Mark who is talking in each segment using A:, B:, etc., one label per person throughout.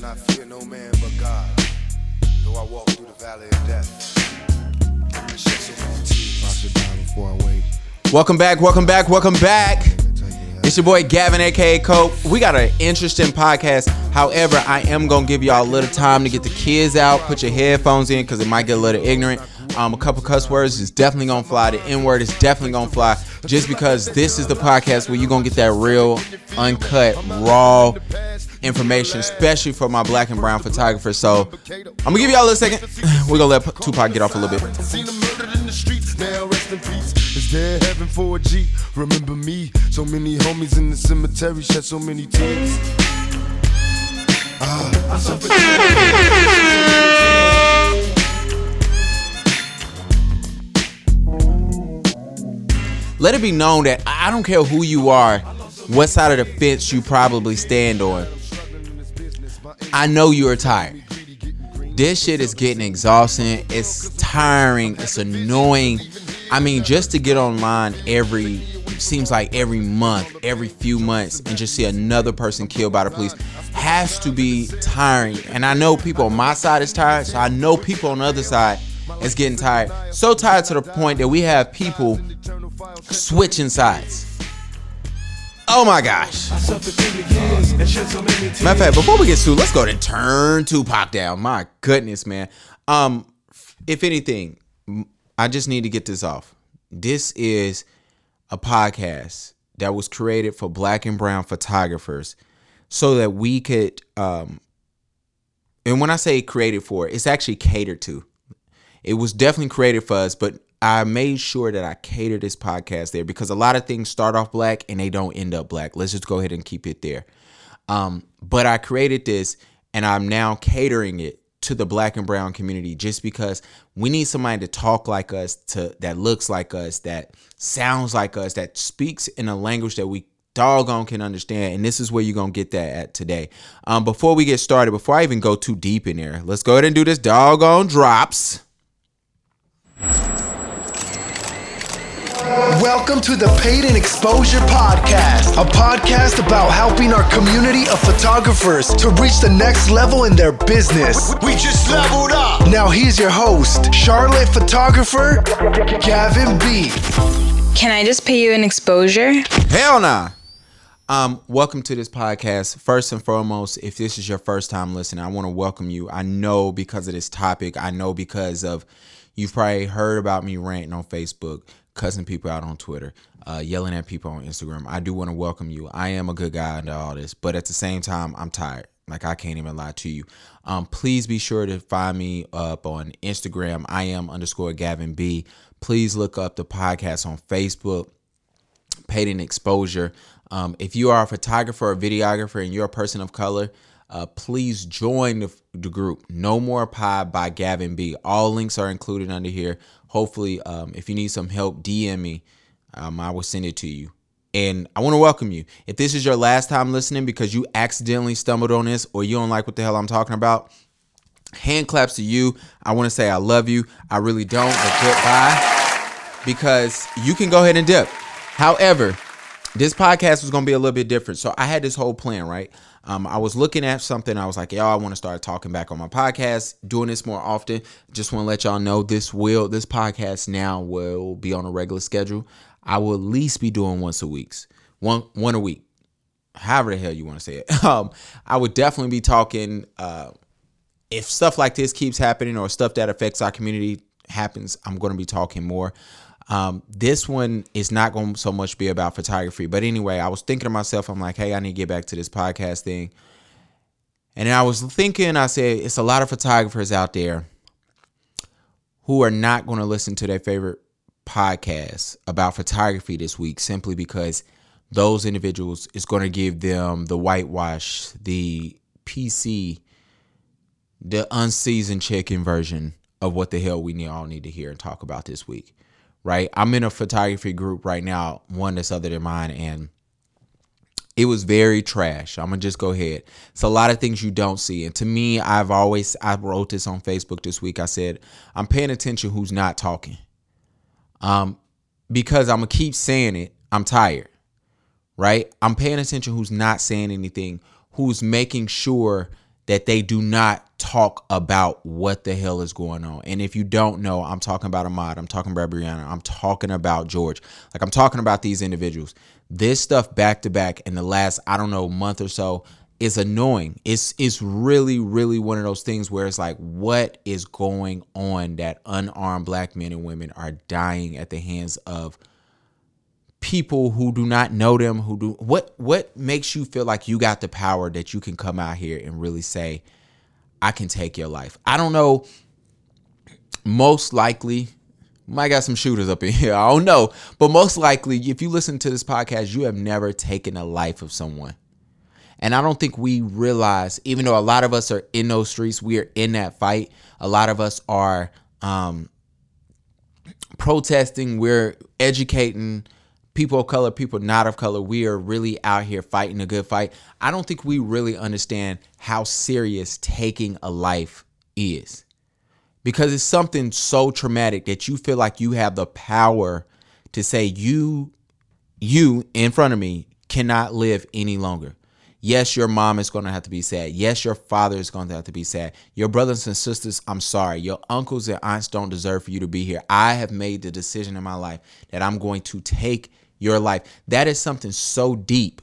A: not fear no man but God. Though I walk through the valley of death.
B: Welcome back, welcome back, welcome back. It's your boy Gavin, aka Cope. We got an interesting podcast. However, I am gonna give y'all a little time to get the kids out. Put your headphones in because it might get a little ignorant. Um, a couple cuss words is definitely gonna fly. The N word is definitely gonna fly. Just because this is the podcast where you're gonna get that real, uncut, raw information, especially for my black and brown photographers. So I'm gonna give y'all a little second. We're gonna let Tupac get off a little bit.
A: Seen them murdered in the streets, now rest in peace. Is there heaven for a G? Remember me? So many homies in the cemetery shed so many tears. Ah, I suffered.
B: Let it be known that I don't care who you are, what side of the fence you probably stand on. I know you are tired. This shit is getting exhausting. It's tiring. It's annoying. I mean, just to get online every seems like every month, every few months, and just see another person killed by the police has to be tiring. And I know people on my side is tired, so I know people on the other side is getting tired. So tired to the point that we have people switching sides. Oh my gosh. Matter of fact, before we get to, let's go and turn Tupac down. My goodness, man. Um, if anything, I just need to get this off. This is a podcast that was created for black and brown photographers so that we could um and when I say created for, it's actually catered to. It was definitely created for us, but I made sure that I cater this podcast there because a lot of things start off black and they don't end up black. Let's just go ahead and keep it there. Um, but I created this and I'm now catering it to the black and brown community just because we need somebody to talk like us, to that looks like us, that sounds like us, that speaks in a language that we doggone can understand. And this is where you're gonna get that at today. Um, before we get started, before I even go too deep in there, let's go ahead and do this doggone drops.
C: Welcome to the Paid in Exposure Podcast, a podcast about helping our community of photographers to reach the next level in their business.
A: We just leveled up.
C: Now, here's your host, Charlotte photographer, Gavin B.
D: Can I just pay you an exposure?
B: Hell nah. Um, welcome to this podcast. First and foremost, if this is your first time listening, I want to welcome you. I know because of this topic, I know because of you've probably heard about me ranting on Facebook, cussing people out on Twitter, uh, yelling at people on Instagram. I do want to welcome you. I am a good guy into all this, but at the same time, I'm tired. Like I can't even lie to you. Um, please be sure to find me up on Instagram. I am underscore Gavin B. Please look up the podcast on Facebook paid in exposure. Um, if you are a photographer or videographer and you're a person of color, uh, please join the, the group No More Pie by Gavin B. All links are included under here. Hopefully, um, if you need some help, DM me. Um, I will send it to you. And I want to welcome you. If this is your last time listening because you accidentally stumbled on this or you don't like what the hell I'm talking about, hand claps to you. I want to say I love you. I really don't, but goodbye because you can go ahead and dip. However, this podcast was going to be a little bit different. So I had this whole plan, right? Um, I was looking at something. I was like, yo, I want to start talking back on my podcast, doing this more often. Just want to let y'all know this will, this podcast now will be on a regular schedule. I will at least be doing once a week, one, one a week, however the hell you want to say it. Um, I would definitely be talking, uh, if stuff like this keeps happening or stuff that affects our community happens, I'm going to be talking more. Um, this one is not going to so much be about photography. But anyway, I was thinking to myself, I'm like, hey, I need to get back to this podcast thing. And I was thinking, I said, it's a lot of photographers out there who are not going to listen to their favorite podcast about photography this week simply because those individuals is going to give them the whitewash, the PC, the unseasoned chicken version of what the hell we all need to hear and talk about this week. Right? I'm in a photography group right now, one that's other than mine, and it was very trash. I'm gonna just go ahead. It's a lot of things you don't see. And to me, I've always I wrote this on Facebook this week. I said, I'm paying attention who's not talking. Um, because I'm gonna keep saying it, I'm tired. Right? I'm paying attention who's not saying anything, who's making sure that they do not talk about what the hell is going on. And if you don't know, I'm talking about Ahmaud, I'm talking about Breonna, I'm talking about George. Like I'm talking about these individuals. This stuff back to back in the last, I don't know, month or so is annoying. It's it's really, really one of those things where it's like, what is going on that unarmed black men and women are dying at the hands of people who do not know them who do what what makes you feel like you got the power that you can come out here and really say i can take your life. I don't know. Most likely might got some shooters up in here. I don't know. But most likely if you listen to this podcast you have never taken a life of someone. And i don't think we realize even though a lot of us are in those streets we are in that fight. A lot of us are um protesting we're educating people of color, people not of color, we are really out here fighting a good fight. I don't think we really understand how serious taking a life is. Because it's something so traumatic that you feel like you have the power to say you you in front of me cannot live any longer. Yes, your mom is going to have to be sad. Yes, your father is going to have to be sad. Your brothers and sisters, I'm sorry. Your uncles and aunts don't deserve for you to be here. I have made the decision in my life that I'm going to take your life. That is something so deep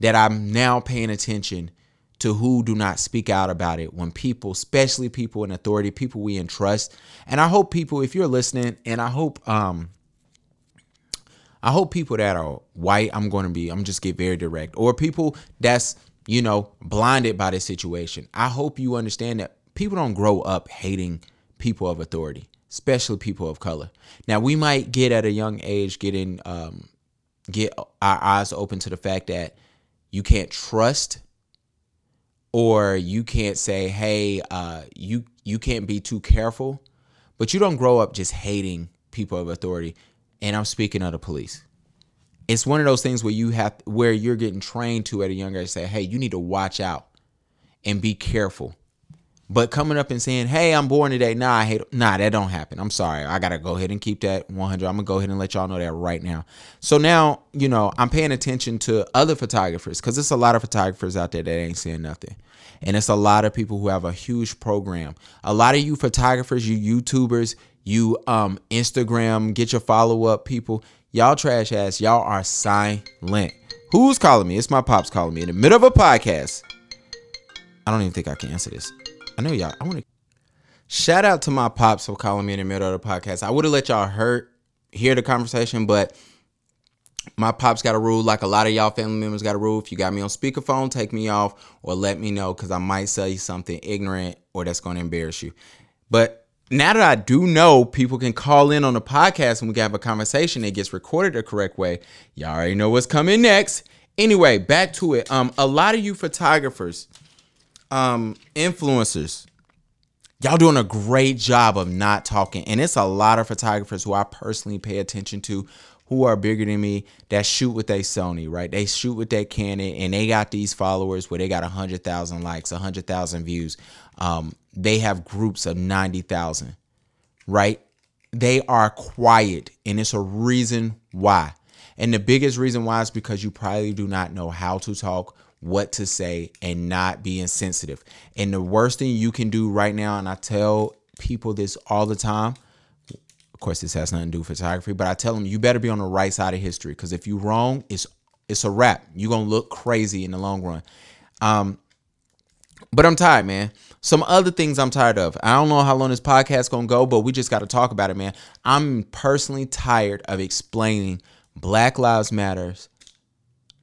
B: that I'm now paying attention to who do not speak out about it when people, especially people in authority, people we entrust. And I hope people, if you're listening, and I hope um I hope people that are white, I'm going to be, I'm just get very direct, or people that's, you know, blinded by this situation. I hope you understand that people don't grow up hating people of authority, especially people of color. Now, we might get at a young age getting um, get our eyes open to the fact that you can't trust or you can't say hey uh, you you can't be too careful. But you don't grow up just hating people of authority. And i'm speaking of the police. It's one of those things where you have where you're getting trained to at a young age say hey you need to watch out and be careful but coming up and saying, "Hey, I'm born today," nah, I hate, nah, that don't happen. I'm sorry. I gotta go ahead and keep that 100. I'm gonna go ahead and let y'all know that right now. So now, you know, I'm paying attention to other photographers because there's a lot of photographers out there that ain't saying nothing, and it's a lot of people who have a huge program. A lot of you photographers, you YouTubers, you um Instagram, get your follow up people. Y'all trash ass. Y'all are silent. Who's calling me? It's my pops calling me in the middle of a podcast. I don't even think I can answer this. I know y'all. I want to shout out to my pops for calling me in the middle of the podcast. I would have let y'all hurt hear the conversation, but my pops got a rule like a lot of y'all family members got a rule. If you got me on speakerphone, take me off or let me know because I might say something ignorant or that's going to embarrass you. But now that I do know people can call in on the podcast and we can have a conversation that gets recorded the correct way, y'all already know what's coming next. Anyway, back to it. Um, a lot of you photographers um influencers. Y'all doing a great job of not talking and it's a lot of photographers who i personally pay attention to who are bigger than me that shoot with a sony right? They shoot with that canon and they got these followers where they got 100000 likes 100000 views. Um, they have groups of 90000 right? They are quiet and it's a reason why. And the biggest reason why is because you probably do not know how to talk what to say and not be insensitive. And the worst thing you can do right now, and I tell people this all the time. Of course, this has nothing to do with photography, but I tell them you better be on the right side of history because if you're wrong, it's it's a wrap. You're gonna look crazy in the long run. Um, but I'm tired, man. Some other things I'm tired of. I don't know how long this podcast gonna go, but we just got to talk about it, man. I'm personally tired of explaining Black Lives Matters,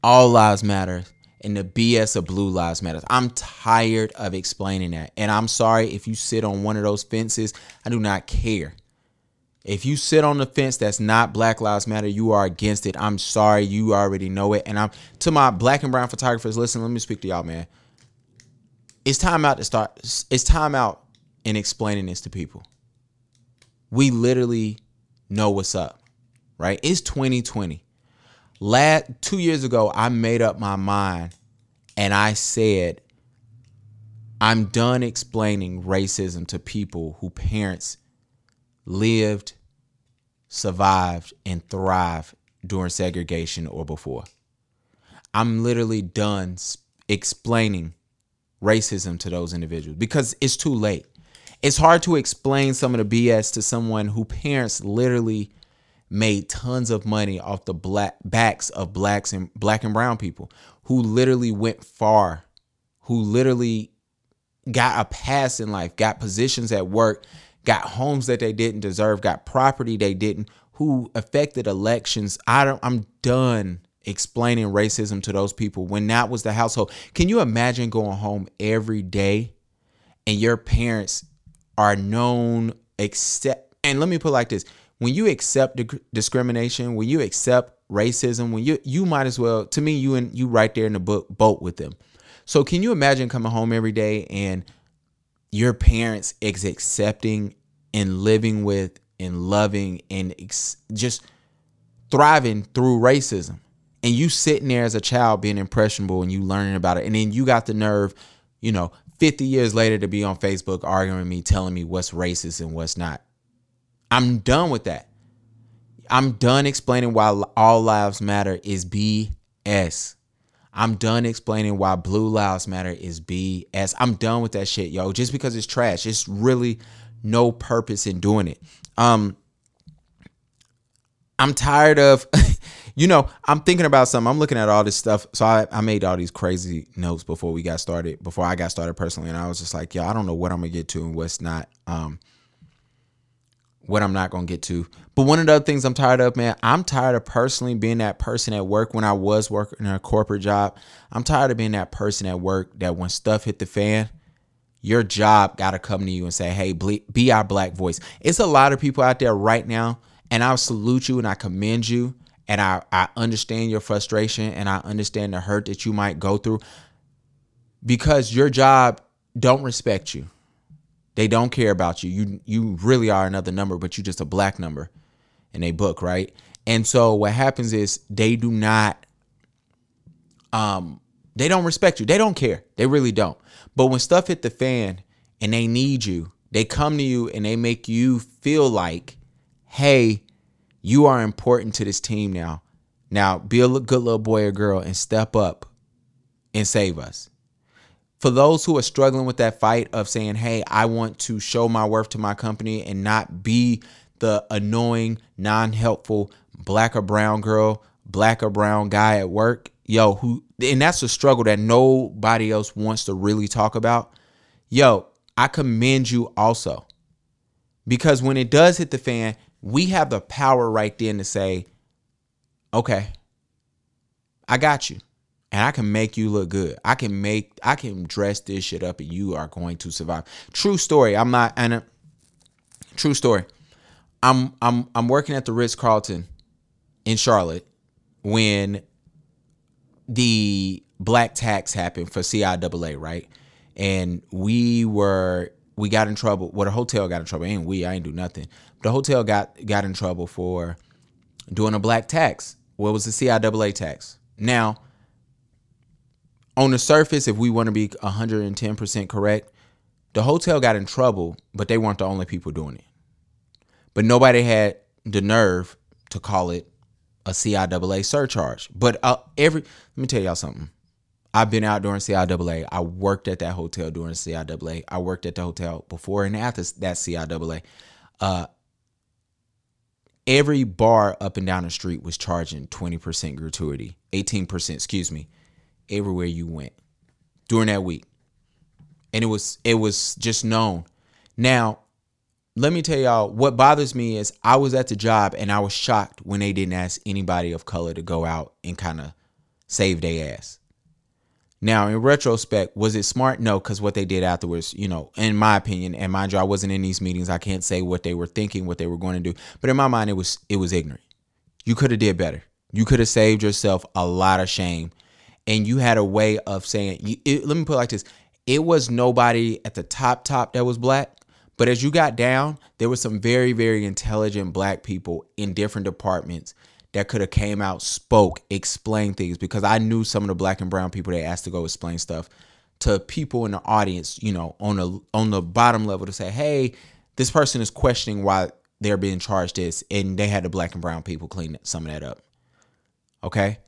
B: All Lives Matters, and the BS of Blue Lives Matter. I'm tired of explaining that. And I'm sorry if you sit on one of those fences. I do not care. If you sit on the fence that's not Black Lives Matter, you are against it. I'm sorry, you already know it. And I'm to my black and brown photographers, listen, let me speak to y'all, man. It's time out to start. It's time out in explaining this to people. We literally know what's up, right? It's 2020 last two years ago, I made up my mind and I said, I'm done explaining racism to people who parents lived, survived, and thrived during segregation or before. I'm literally done explaining racism to those individuals because it's too late. It's hard to explain some of the BS to someone who parents literally made tons of money off the black backs of blacks and black and brown people who literally went far, who literally got a pass in life, got positions at work, got homes that they didn't deserve, got property they didn't, who affected elections. I don't I'm done explaining racism to those people when that was the household. Can you imagine going home every day and your parents are known except and let me put like this when you accept discrimination when you accept racism when you you might as well to me you and you right there in the boat boat with them. So can you imagine coming home every day and your parents accepting and living with and loving and ex- just thriving through racism? And you sitting there as a child being impressionable and you learning about it and then you got the nerve you know 50 years later to be on facebook arguing with me telling me what's racist and what's not i'm done with that i'm done explaining why all lives matter is bs i'm done explaining why blue lives matter is bs i'm done with that shit yo just because it's trash it's really no purpose in doing it um i'm tired of you know, I'm thinking about something. I'm looking at all this stuff. So I, I made all these crazy notes before we got started, before I got started personally. And I was just like, yo, I don't know what I'm gonna get to and what's not. Um, what I'm not gonna get to. But one of the other things I'm tired of, man, I'm tired of personally being that person at work when I was working in a corporate job. I'm tired of being that person at work that when stuff hit the fan, your job gotta come to you and say, hey, be our black voice. It's a lot of people out there right now, and I salute you and I commend you and I, I understand your frustration and I understand the hurt that you might go through because your job don't respect you. They don't care about you. You you really are another number, but you're just a black number in a book, right? And so what happens is they do not um they don't respect you. They don't care. They really don't. But when stuff hit the fan and they need you, they come to you and they make you feel like, "Hey, you are important to this team now. Now, be a good little boy or girl and step up and save us. For those who are struggling with that fight of saying, hey, I want to show my worth to my company and not be the annoying, non helpful black or brown girl, black or brown guy at work, yo, who, and that's a struggle that nobody else wants to really talk about. Yo, I commend you also. Because when it does hit the fan, we have the power right then to say, okay, I got you. And I can make you look good. I can make I can dress this shit up and you are going to survive. True story. I'm not and a, true story. I'm I'm I'm working at the Ritz Carlton in Charlotte when the black tax happened for CIAA, right? And we were we got in trouble. Well, the hotel got in trouble. Ain't we? I ain't do nothing the hotel got got in trouble for doing a black tax. What was the CIAA tax? Now, on the surface, if we want to be 110% correct, the hotel got in trouble, but they weren't the only people doing it. But nobody had the nerve to call it a CIAA surcharge. But uh, every let me tell y'all something. I've been out during CIAA. I worked at that hotel during CIAA. I worked at the hotel before and after that CIAA. Uh, every bar up and down the street was charging 20% gratuity, 18%, excuse me, everywhere you went during that week. And it was it was just known. Now, let me tell y'all what bothers me is I was at the job and I was shocked when they didn't ask anybody of color to go out and kind of save their ass. Now, in retrospect, was it smart? No, because what they did afterwards, you know, in my opinion, and mind you, I wasn't in these meetings. I can't say what they were thinking, what they were going to do. But in my mind, it was it was ignorant. You could have did better. You could have saved yourself a lot of shame, and you had a way of saying. You, it, let me put it like this: it was nobody at the top top that was black, but as you got down, there were some very very intelligent black people in different departments that could have came out, spoke, explained things because I knew some of the black and brown people they asked to go explain stuff to people in the audience, you know, on the on the bottom level to say, "Hey, this person is questioning why they're being charged this," and they had the black and brown people clean some of that up. Okay,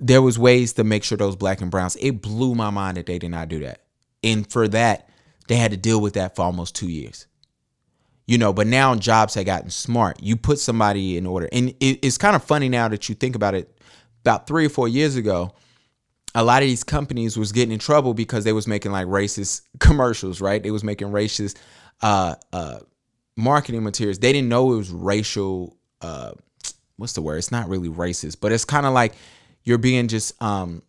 B: there was ways to make sure those black and browns. It blew my mind that they did not do that. And for that, they had to deal with that for almost two years. You know, but now jobs have gotten smart. You put somebody in order. And it, it's kind of funny now that you think about it. About three or four years ago, a lot of these companies was getting in trouble because they was making like racist commercials, right? They was making racist uh, uh, marketing materials. They didn't know it was racial. Uh, what's the word? It's not really racist, but it's kind of like you're being just um.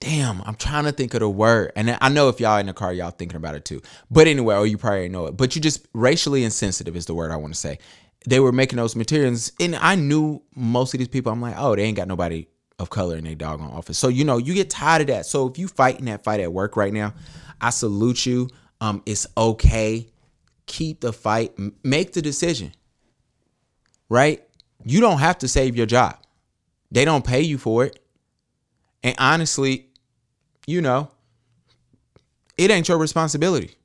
B: Damn, I'm trying to think of the word, and I know if y'all in the car, y'all thinking about it too. But anyway, oh, you probably know it. But you just racially insensitive is the word I want to say. They were making those materials, and I knew most of these people. I'm like, oh, they ain't got nobody of color in their doggone office. So you know, you get tired of that. So if you fighting that fight at work right now, I salute you. Um, it's okay. Keep the fight. Make the decision. Right? You don't have to save your job. They don't pay you for it. And honestly, you know, it ain't your responsibility.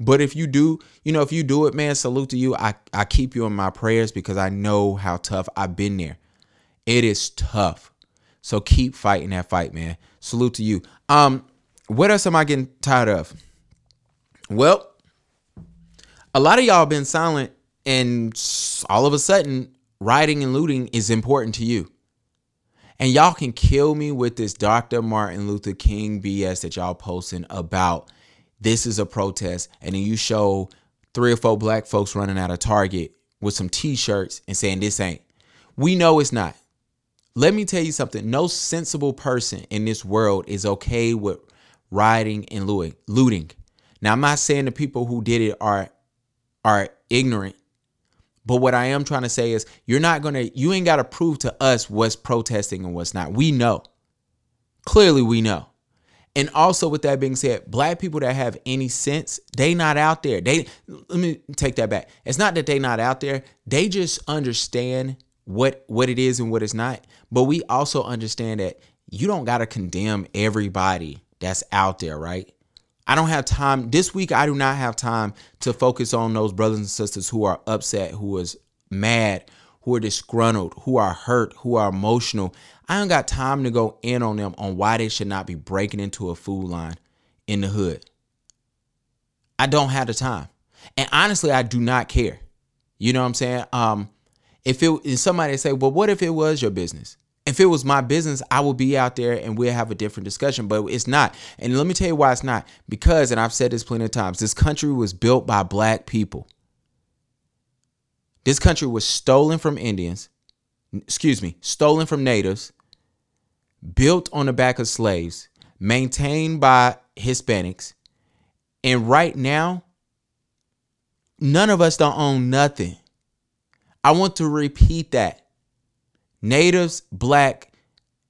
B: But if you do, you know, if you do it, man, salute to you. I, I keep you in my prayers because I know how tough I've been there. It is tough. So keep fighting that fight, man. Salute to you. Um, what else am I getting tired of? Well, a lot of y'all been silent, and all of a sudden, rioting and looting is important to you. And y'all can kill me with this Dr. Martin Luther King BS that y'all posting about this is a protest, and then you show three or four black folks running out of Target with some t-shirts and saying this ain't. We know it's not. Let me tell you something. No sensible person in this world is okay with rioting and looting. Now, I'm not saying the people who did it are are ignorant, but what I am trying to say is you're not gonna, you ain't gotta prove to us what's protesting and what's not. We know. Clearly, we know. And also, with that being said, black people that have any sense, they not out there. They let me take that back. It's not that they not out there. They just understand what what it is and what it's not. But we also understand that you don't gotta condemn everybody that's out there, right? I don't have time this week. I do not have time to focus on those brothers and sisters who are upset, who is mad, who are disgruntled, who are hurt, who are emotional. I don't got time to go in on them on why they should not be breaking into a food line in the hood. I don't have the time. And honestly, I do not care. You know what I'm saying? Um, if it if somebody say, well, what if it was your business? If it was my business, I would be out there and we'll have a different discussion, but it's not. And let me tell you why it's not. Because, and I've said this plenty of times, this country was built by black people. This country was stolen from Indians, excuse me, stolen from natives, built on the back of slaves, maintained by Hispanics. And right now, none of us don't own nothing. I want to repeat that natives, black,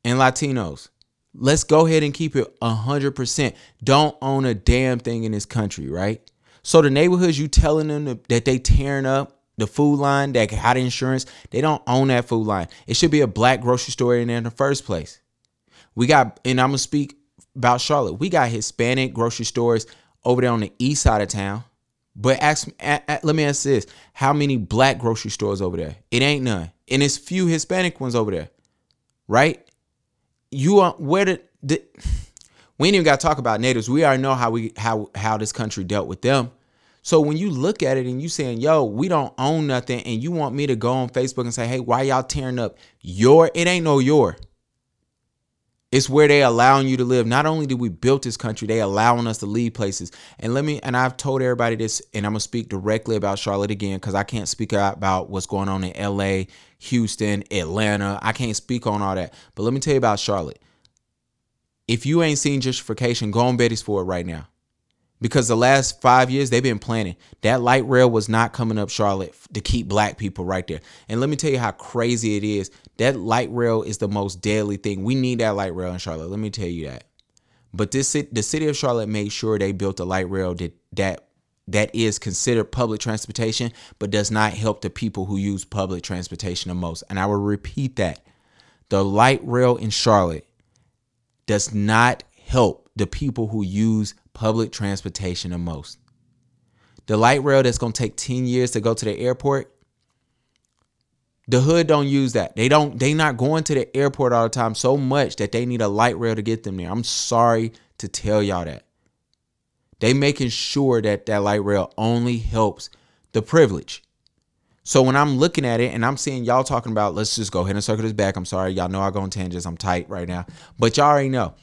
B: and Latinos. Let's go ahead and keep it 100%. Don't own a damn thing in this country, right? So the neighborhoods you telling them that they tearing up the food line, that got insurance, they don't own that food line. It should be a black grocery store in there in the first place. We got, and I'm gonna speak about Charlotte. We got Hispanic grocery stores over there on the east side of town. But ask, let me ask this: How many black grocery stores over there? It ain't none and it's few Hispanic ones over there, right? You are where did the, we ain't even got to talk about natives. We already know how we how how this country dealt with them. So when you look at it and you saying, "Yo, we don't own nothing," and you want me to go on Facebook and say, "Hey, why y'all tearing up your?" It ain't no your. It's where they allowing you to live. Not only did we build this country, they allowing us to leave places. And let me and I've told everybody this, and I'm gonna speak directly about Charlotte again because I can't speak about what's going on in LA, Houston, Atlanta. I can't speak on all that. But let me tell you about Charlotte. If you ain't seen gentrification, go on Beatties Ford right now because the last five years they've been planning. That light rail was not coming up Charlotte to keep black people right there. And let me tell you how crazy it is. That light rail is the most deadly thing. We need that light rail in Charlotte. Let me tell you that. But this the city of Charlotte made sure they built a light rail that that that is considered public transportation, but does not help the people who use public transportation the most. And I will repeat that. The light rail in Charlotte does not help the people who use public transportation the most. The light rail that's going to take 10 years to go to the airport, the hood don't use that. They don't they not going to the airport all the time so much that they need a light rail to get them there. I'm sorry to tell y'all that. They making sure that that light rail only helps the privilege. So when I'm looking at it and I'm seeing y'all talking about, let's just go ahead and circle this back. I'm sorry, y'all know I go on tangents. I'm tight right now, but y'all already know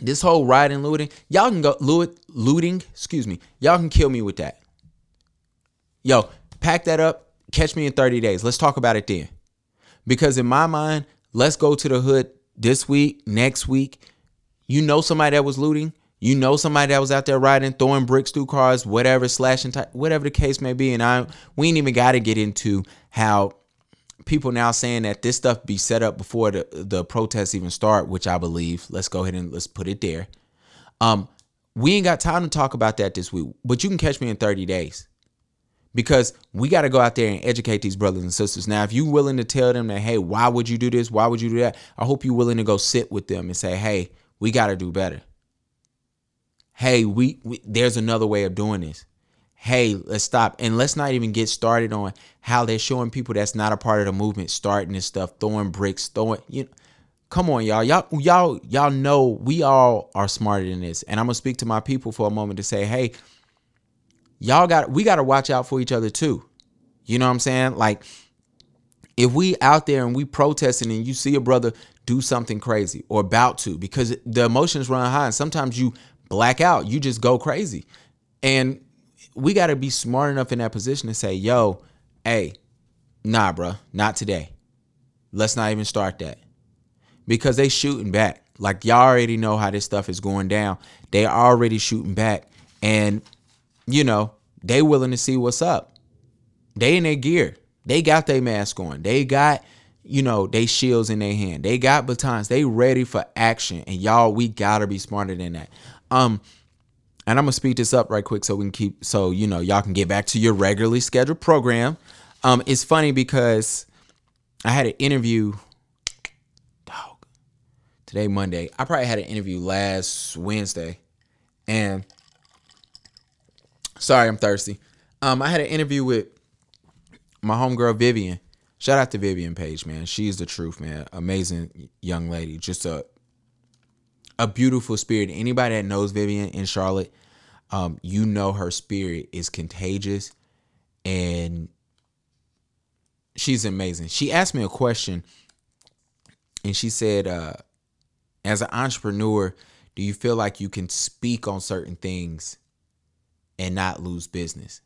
B: this whole rioting, looting. Y'all can go loot, looting. Excuse me. Y'all can kill me with that. Yo, pack that up. Catch me in 30 days. Let's talk about it then. Because in my mind, let's go to the hood this week, next week. You know somebody that was looting. You know somebody that was out there riding, throwing bricks through cars, whatever, slashing, t- whatever the case may be. And I, we ain't even got to get into how people now saying that this stuff be set up before the the protests even start, which I believe. Let's go ahead and let's put it there. Um, we ain't got time to talk about that this week, but you can catch me in 30 days because we got to go out there and educate these brothers and sisters. Now, if you're willing to tell them that, hey, why would you do this? Why would you do that? I hope you're willing to go sit with them and say, hey, we got to do better hey, we, we there's another way of doing this. Hey, let's stop and let's not even get started on how they're showing people that's not a part of the movement starting this stuff, throwing bricks, throwing you know, come on y'all y'all y'all y'all know we all are smarter than this and i'm gonna speak to my people for a moment to say hey y'all got we got to watch out for each other too you know what i'm saying like if we out there and we protesting and you see a brother do something crazy or about to because the emotions run high and sometimes you black out. You just go crazy. And we got to be smart enough in that position to say, yo, hey, nah, bro, not today. Let's not even start that. Because they shooting back. Like y'all already know how this stuff is going down. They already shooting back. And, you know, they willing to see what's up. They in their gear. They got their mask on. They got, you know, they shields in their hand. They got batons. They ready for action. And y'all, we gotta be smarter than that. Um, and I'm gonna speed this up right quick so we can keep so you know y'all can get back to your regularly scheduled program. Um, it's funny because I had an interview. Dog. Today Monday. I probably had an interview last Wednesday, and sorry, I'm thirsty. Um, I had an interview with my homegirl Vivian. Shout out to Vivian Page, man. She's the truth, man. Amazing young lady. Just a a beautiful spirit. Anybody that knows Vivian in Charlotte, um, you know her spirit is contagious and she's amazing. She asked me a question and she said, uh, as an entrepreneur, do you feel like you can speak on certain things and not lose business?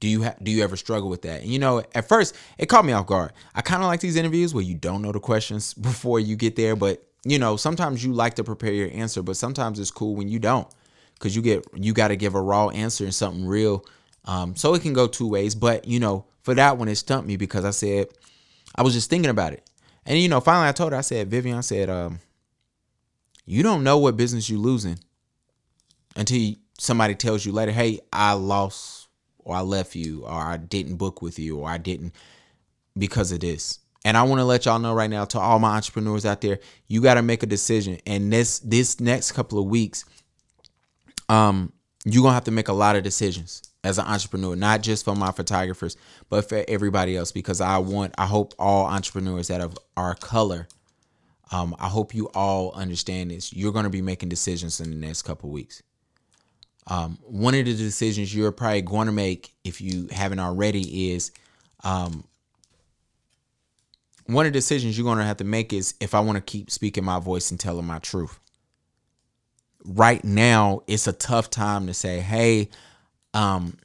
B: Do you ha- do you ever struggle with that? And you know, at first it caught me off guard. I kind of like these interviews where you don't know the questions before you get there, but you know, sometimes you like to prepare your answer, but sometimes it's cool when you don't, because you get you got to give a raw answer and something real. Um, so it can go two ways. But you know, for that one, it stumped me because I said I was just thinking about it, and you know, finally I told her, I said, Vivian, I said, um, you don't know what business you're losing until somebody tells you later, hey, I lost or I left you or I didn't book with you or I didn't because of this. And I want to let y'all know right now to all my entrepreneurs out there, you got to make a decision. And this this next couple of weeks, um, you're gonna have to make a lot of decisions as an entrepreneur, not just for my photographers, but for everybody else. Because I want, I hope all entrepreneurs that have our color, um, I hope you all understand this. You're gonna be making decisions in the next couple of weeks. Um, one of the decisions you're probably going to make, if you haven't already, is um, one of the decisions you're going to have to make is if I want to keep speaking my voice and telling my truth. Right now, it's a tough time to say, "Hey, um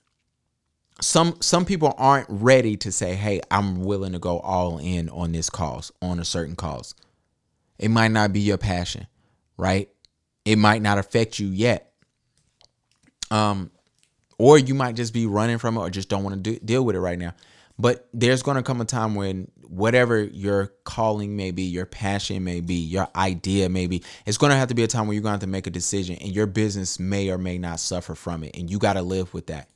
B: some some people aren't ready to say, "Hey, I'm willing to go all in on this cause, on a certain cause." It might not be your passion, right? It might not affect you yet. Um or you might just be running from it or just don't want to do, deal with it right now. But there's going to come a time when whatever your calling may be, your passion may be, your idea may be, it's going to have to be a time where you're going to have to make a decision and your business may or may not suffer from it. And you got to live with that.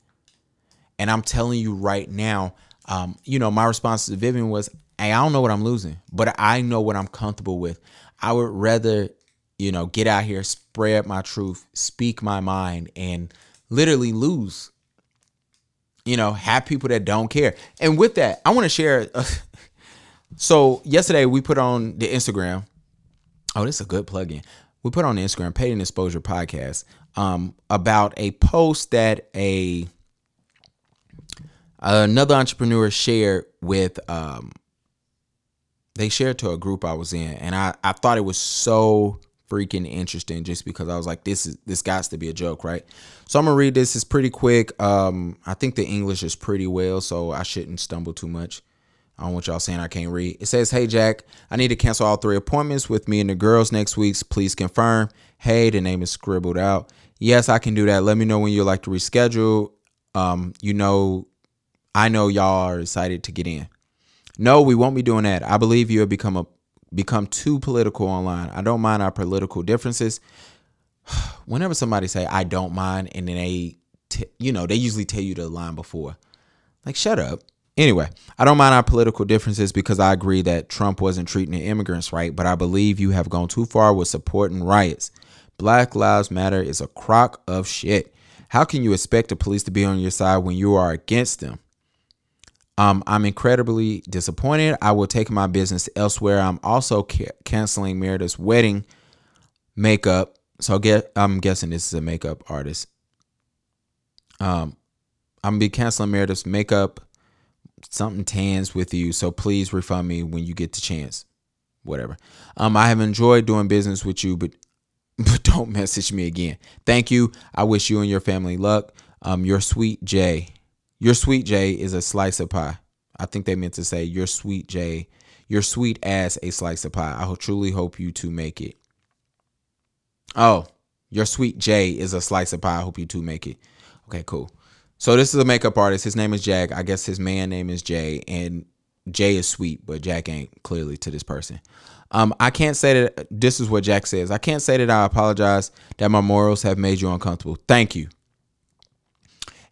B: And I'm telling you right now, um, you know, my response to Vivian was, hey, I don't know what I'm losing, but I know what I'm comfortable with. I would rather, you know, get out here, spread my truth, speak my mind, and literally lose you know, have people that don't care. And with that, I want to share. Uh, so yesterday we put on the Instagram. Oh, this is a good plug-in. we put on the Instagram, Paid in Exposure Podcast, um, about a post that a another entrepreneur shared with um they shared to a group I was in and I, I thought it was so freaking interesting just because I was like this is this got to be a joke, right? So I'm gonna read this. It's pretty quick. Um I think the English is pretty well, so I shouldn't stumble too much. I don't want y'all saying I can't read. It says, Hey Jack, I need to cancel all three appointments with me and the girls next week. Please confirm. Hey, the name is scribbled out. Yes, I can do that. Let me know when you'd like to reschedule. Um, you know, I know y'all are excited to get in. No, we won't be doing that. I believe you have become a become too political online. I don't mind our political differences. Whenever somebody say I don't mind, and then they, t- you know, they usually tell you the line before, like shut up. Anyway, I don't mind our political differences because I agree that Trump wasn't treating the immigrants right, but I believe you have gone too far with supporting riots. Black Lives Matter is a crock of shit. How can you expect the police to be on your side when you are against them? Um, I'm incredibly disappointed. I will take my business elsewhere. I'm also ca- canceling Meredith's wedding makeup. So get I'm guessing this is a makeup artist. Um, I'm gonna be canceling Meredith's makeup, something tans with you. So please refund me when you get the chance. Whatever. Um, I have enjoyed doing business with you, but but don't message me again. Thank you. I wish you and your family luck. Um, your sweet Jay. Your sweet Jay is a slice of pie. I think they meant to say your sweet Jay, your sweet ass a slice of pie. I truly hope you two make it. Oh, your sweet Jay is a slice of pie. I hope you two make it. Okay, cool. So this is a makeup artist. His name is Jack. I guess his man name is Jay, and Jay is sweet, but Jack ain't clearly to this person. Um, I can't say that this is what Jack says. I can't say that I apologize that my morals have made you uncomfortable. Thank you.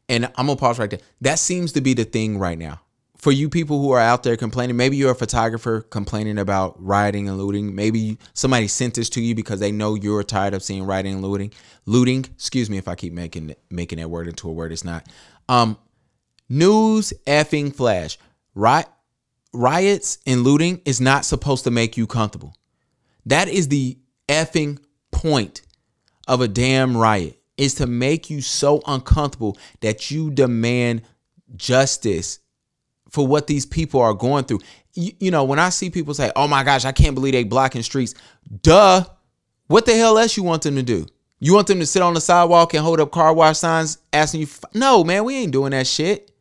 B: And I'm gonna pause right there. That seems to be the thing right now. For you people who are out there complaining, maybe you're a photographer complaining about rioting and looting. Maybe somebody sent this to you because they know you're tired of seeing rioting and looting. Looting, excuse me if I keep making making that word into a word it's not. Um, news effing flash. Right, riots and looting is not supposed to make you comfortable. That is the effing point of a damn riot is to make you so uncomfortable that you demand justice for what these people are going through. You, you, know, when I see people say, "Oh my gosh, I can't believe they blocking streets," duh. What the hell else you want them to do? You want them to sit on the sidewalk and hold up car wash signs asking you? No, man, we ain't doing that shit.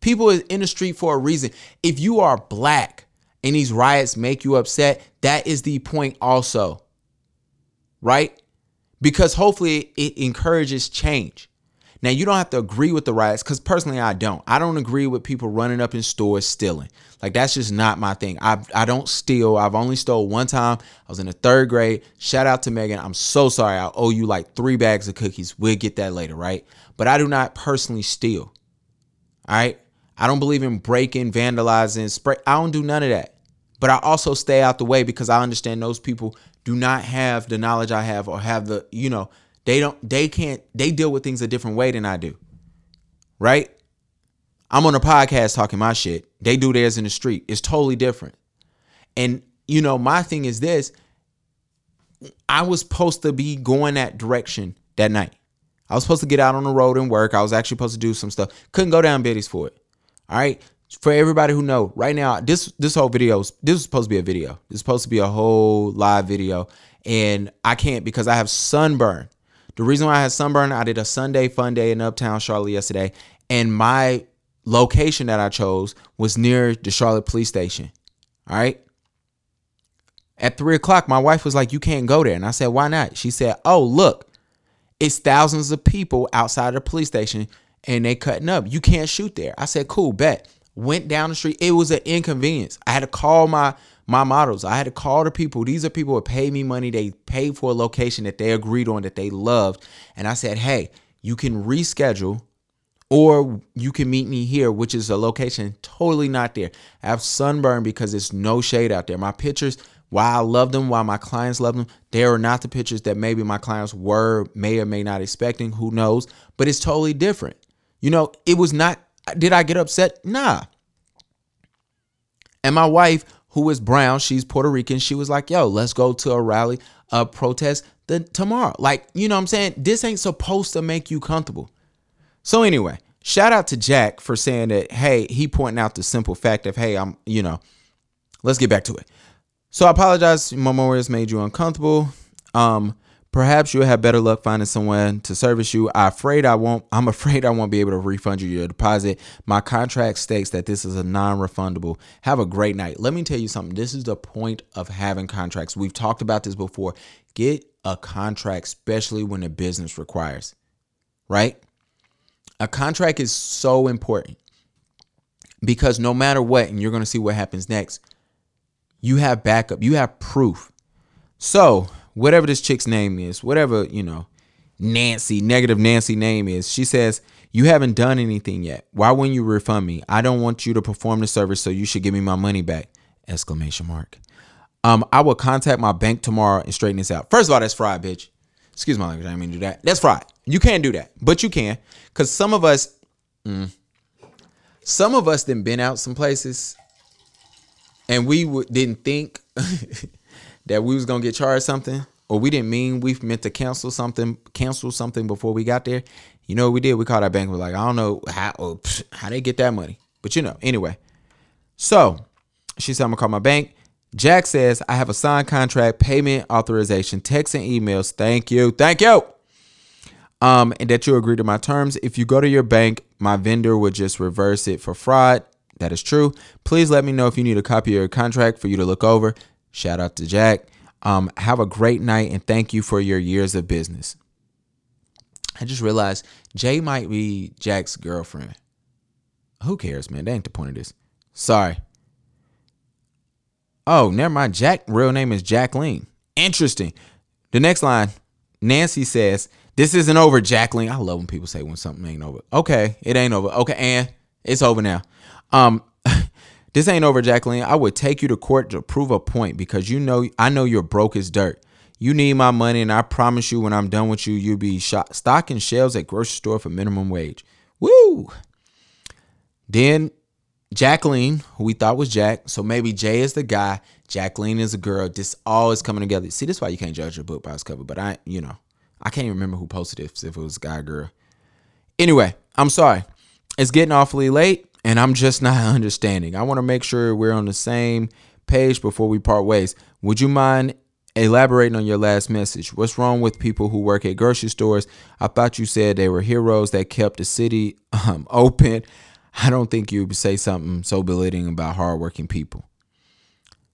B: People is in the street for a reason. If you are black and these riots make you upset, that is the point also. Right? Because hopefully it encourages change. Now you don't have to agree with the riots because personally I don't. I don't agree with people running up in stores stealing. Like that's just not my thing. I I don't steal. I've only stole one time. I was in the third grade. Shout out to Megan. I'm so sorry. I owe you like three bags of cookies. We'll get that later, right? But I do not personally steal. All right. I don't believe in breaking, vandalizing, spray. I don't do none of that. But I also stay out the way because I understand those people do not have the knowledge I have or have the, you know, they don't, they can't, they deal with things a different way than I do. Right? I'm on a podcast talking my shit. They do theirs in the street. It's totally different. And, you know, my thing is this I was supposed to be going that direction that night. I was supposed to get out on the road and work. I was actually supposed to do some stuff. Couldn't go down Betty's for it. All right for everybody who know right now this this whole video this is supposed to be a video. Is supposed to be a whole live video. And i can't because i have sunburn. The reason why i had sunburn i did a sunday fun day in uptown charlotte yesterday. And my location that i chose was near the charlotte police station. All right? At three o'clock my wife was like you can't go there. And i said why not? She said oh look it's thousands of people outside the police station and they cutting up. You can't shoot there. I said cool bet went down the street. It was an inconvenience. I had to call my my models. I had to call the people. These are people who paid me money. They paid for a location that they agreed on that they loved. And I said, hey, you can reschedule or you can meet me here, which is a location totally not there. I have sunburn because it's no shade out there. My pictures, while I love them, while my clients love them, they are not the pictures that maybe my clients were, may or may not expecting. Who knows? But it's totally different. You know, it was not did I get upset? Nah. And my wife, who is brown, she's Puerto Rican, she was like, yo, let's go to a rally. a protest the tomorrow. Like, you know what I'm saying? This ain't supposed to make you comfortable. So anyway, shout out to Jack for saying that, hey, he pointing out the simple fact of, hey, I'm, you know, let's get back to it. So I apologize, Momo has made you uncomfortable. Um, perhaps you'll have better luck finding someone to service you. I'm afraid I won't. I'm afraid I won't be able to refund you your deposit. My contract states that this is a non-refundable. Have a great night. Let me tell you something. This is the point of having contracts. We've talked about this before. Get a contract, especially when the business requires. Right? A contract is so important because no matter what, and you're going to see what happens next, you have backup, you have proof. So, whatever this chick's name is, whatever, you know, Nancy, negative Nancy name is, she says, You haven't done anything yet. Why wouldn't you refund me? I don't want you to perform the service, so you should give me my money back. Exclamation mark. Um, I will contact my bank tomorrow and straighten this out. First of all, that's fraud, bitch. Excuse my language. I didn't mean to do that. That's fraud. You can't do that, but you can, cause some of us, mm, some of us didn't been out some places, and we w- didn't think that we was gonna get charged something, or we didn't mean we meant to cancel something, cancel something before we got there. You know what we did? We called our bank. We're like, I don't know how psh, how they get that money, but you know. Anyway, so she said I'm gonna call my bank. Jack says I have a signed contract, payment authorization, text and emails. Thank you, thank you. Um, and that you agree to my terms. If you go to your bank, my vendor would just reverse it for fraud. That is true. Please let me know if you need a copy of your contract for you to look over. Shout out to Jack. Um, have a great night and thank you for your years of business. I just realized Jay might be Jack's girlfriend. Who cares, man? That ain't the point of this. Sorry. Oh, never mind. Jack real name is Jacqueline. Interesting. The next line, Nancy says, This isn't over, Jacqueline. I love when people say when something ain't over. Okay, it ain't over. Okay, and it's over now. Um, this ain't over, Jacqueline. I would take you to court to prove a point because you know I know you're broke as dirt. You need my money, and I promise you, when I'm done with you, you'll be shot, stocking shelves at grocery store for minimum wage. Woo! Then Jacqueline, who we thought was Jack, so maybe Jay is the guy, Jacqueline is a girl. This all is coming together. See, this is why you can't judge a book by its cover. But I, you know, I can't even remember who posted it, if it was guy girl. Anyway, I'm sorry. It's getting awfully late, and I'm just not understanding. I want to make sure we're on the same page before we part ways. Would you mind elaborating on your last message? What's wrong with people who work at grocery stores? I thought you said they were heroes that kept the city um, open. I don't think you would say something so belittling about hardworking people.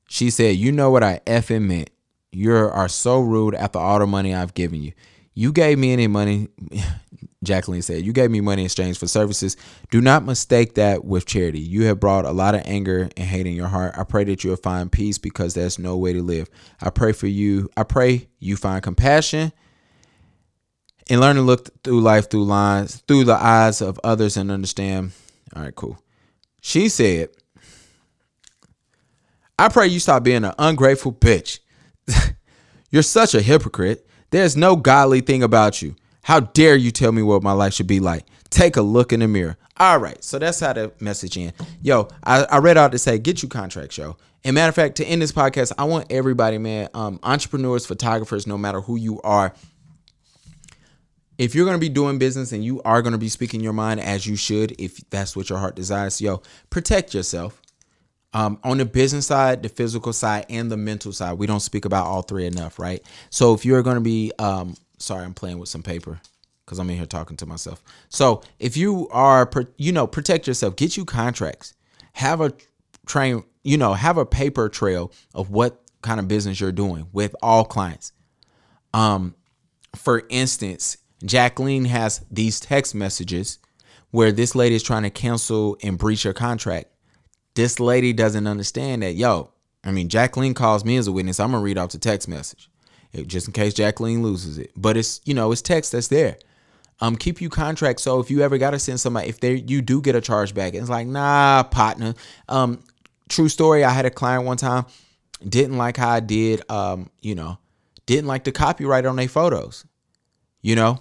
B: She said, You know what I effing meant. You are so rude after all the money I've given you. You gave me any money, Jacqueline said. You gave me money in exchange for services. Do not mistake that with charity. You have brought a lot of anger and hate in your heart. I pray that you'll find peace because there's no way to live. I pray for you. I pray you find compassion and learn to look through life through lines, through the eyes of others and understand. All right, cool. She said, I pray you stop being an ungrateful bitch. You're such a hypocrite. There's no godly thing about you. How dare you tell me what my life should be like? Take a look in the mirror. All right, so that's how the message in. Yo, I, I read out to say get you contracts, yo. And matter of fact, to end this podcast, I want everybody, man, um, entrepreneurs, photographers, no matter who you are, if you're going to be doing business and you are going to be speaking your mind as you should, if that's what your heart desires, yo, protect yourself. Um, on the business side, the physical side, and the mental side, we don't speak about all three enough, right? So if you're going to be, um, sorry, I'm playing with some paper because I'm in here talking to myself. So if you are, you know, protect yourself, get you contracts, have a train, you know, have a paper trail of what kind of business you're doing with all clients. Um, for instance, Jacqueline has these text messages where this lady is trying to cancel and breach her contract. This lady doesn't understand that, yo, I mean, Jacqueline calls me as a witness. I'm to read off the text message just in case Jacqueline loses it. But it's, you know, it's text that's there. Um, keep you contract. So if you ever got to send somebody, if they you do get a charge back, it's like, nah, partner. Um, true story. I had a client one time, didn't like how I did, um, you know, didn't like the copyright on their photos. You know,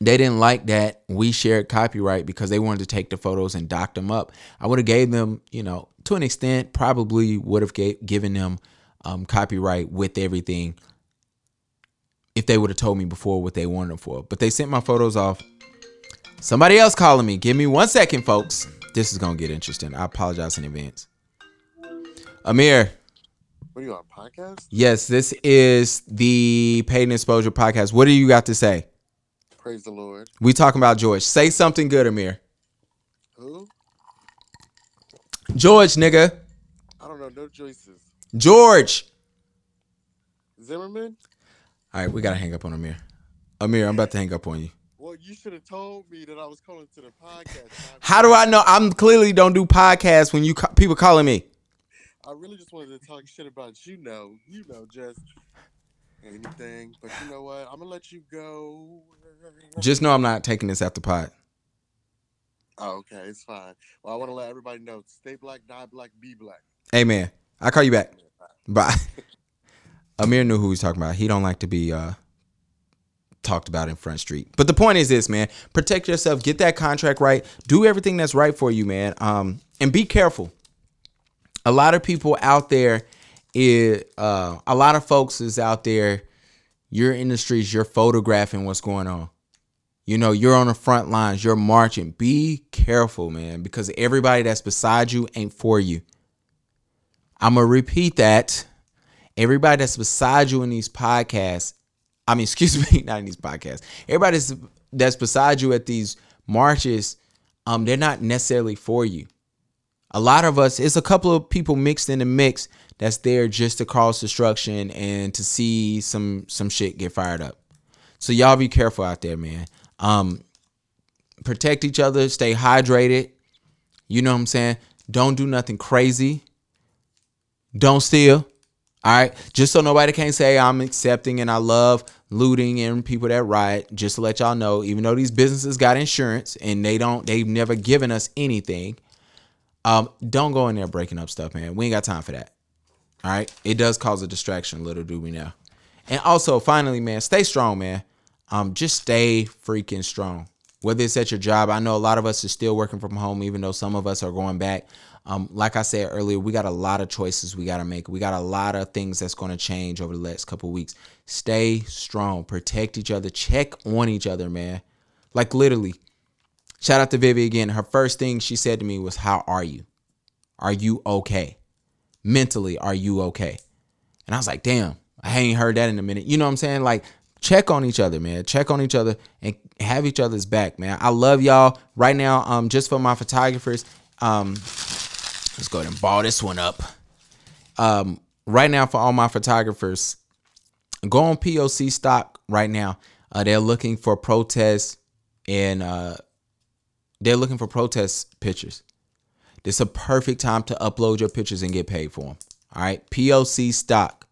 B: they didn't like that we shared copyright because they wanted to take the photos and dock them up. I would have gave them, you know, to an extent, probably would have given them um, copyright with everything if they would have told me before what they wanted them for. But they sent my photos off. Somebody else calling me. Give me one second, folks. This is gonna get interesting. I apologize in advance. Amir,
E: What are you on podcast?
B: yes, this is the Paid Exposure podcast. What do you got to say?
E: Praise the Lord.
B: We talking about George. Say something good, Amir.
E: Who?
B: George, nigga.
E: I don't know. No choices.
B: George.
E: Zimmerman.
B: All right, we gotta hang up on Amir. Amir, I'm about to hang up on you.
E: Well, you should have told me that I was calling to the podcast.
B: How do I know? I'm clearly don't do podcasts when you ca- people calling me.
E: I really just wanted to talk shit about you. Know, you know, just anything. But you know what? I'm gonna let you go.
B: Just know I'm not taking this after pod.
E: Oh, okay, it's fine. Well, I want to let everybody know: stay black, die black, be black.
B: Amen. I'll call you back. Bye. Amir knew who he's talking about. He don't like to be uh talked about in Front Street. But the point is this, man. Protect yourself. Get that contract right. Do everything that's right for you, man. Um, and be careful. A lot of people out there, is uh, a lot of folks is out there. Your industries, you're photographing what's going on. You know, you're on the front lines. You're marching. Be careful, man, because everybody that's beside you ain't for you. I'm gonna repeat that. Everybody that's beside you in these podcasts, I mean, excuse me, not in these podcasts. Everybody that's, that's beside you at these marches, um, they're not necessarily for you. A lot of us, it's a couple of people mixed in the mix that's there just to cause destruction and to see some some shit get fired up. So y'all be careful out there, man. Um, protect each other, stay hydrated. You know what I'm saying? Don't do nothing crazy. Don't steal. All right. Just so nobody can say I'm accepting and I love looting and people that riot. Just to let y'all know, even though these businesses got insurance and they don't, they've never given us anything. Um, don't go in there breaking up stuff, man. We ain't got time for that. All right. It does cause a distraction, little do we know. And also, finally, man, stay strong, man. Um, just stay freaking strong. Whether it's at your job, I know a lot of us are still working from home, even though some of us are going back. Um, like I said earlier, we got a lot of choices we got to make. We got a lot of things that's going to change over the next couple weeks. Stay strong, protect each other, check on each other, man. Like literally, shout out to Vivi again. Her first thing she said to me was, "How are you? Are you okay? Mentally, are you okay?" And I was like, "Damn, I ain't heard that in a minute." You know what I'm saying? Like, check on each other, man. Check on each other and have each other's back, man. I love y'all right now. Um, just for my photographers, um, let's go ahead and ball this one up. Um, right now for all my photographers, go on POC stock right now. Uh, they're looking for protests and uh, they're looking for protest pictures. This is a perfect time to upload your pictures and get paid for them. All right, POC stock.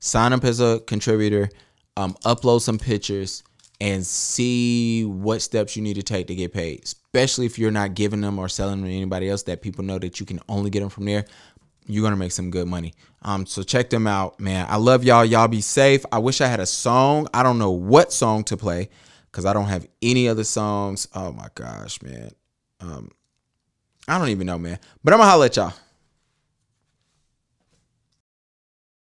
B: Sign up as a contributor. Um, upload some pictures and see what steps you need to take to get paid. Especially if you're not giving them or selling them to anybody else that people know that you can only get them from there. You're gonna make some good money. Um, so check them out, man. I love y'all. Y'all be safe. I wish I had a song. I don't know what song to play because I don't have any other songs. Oh my gosh, man. Um, I don't even know, man. But I'm gonna holler at y'all.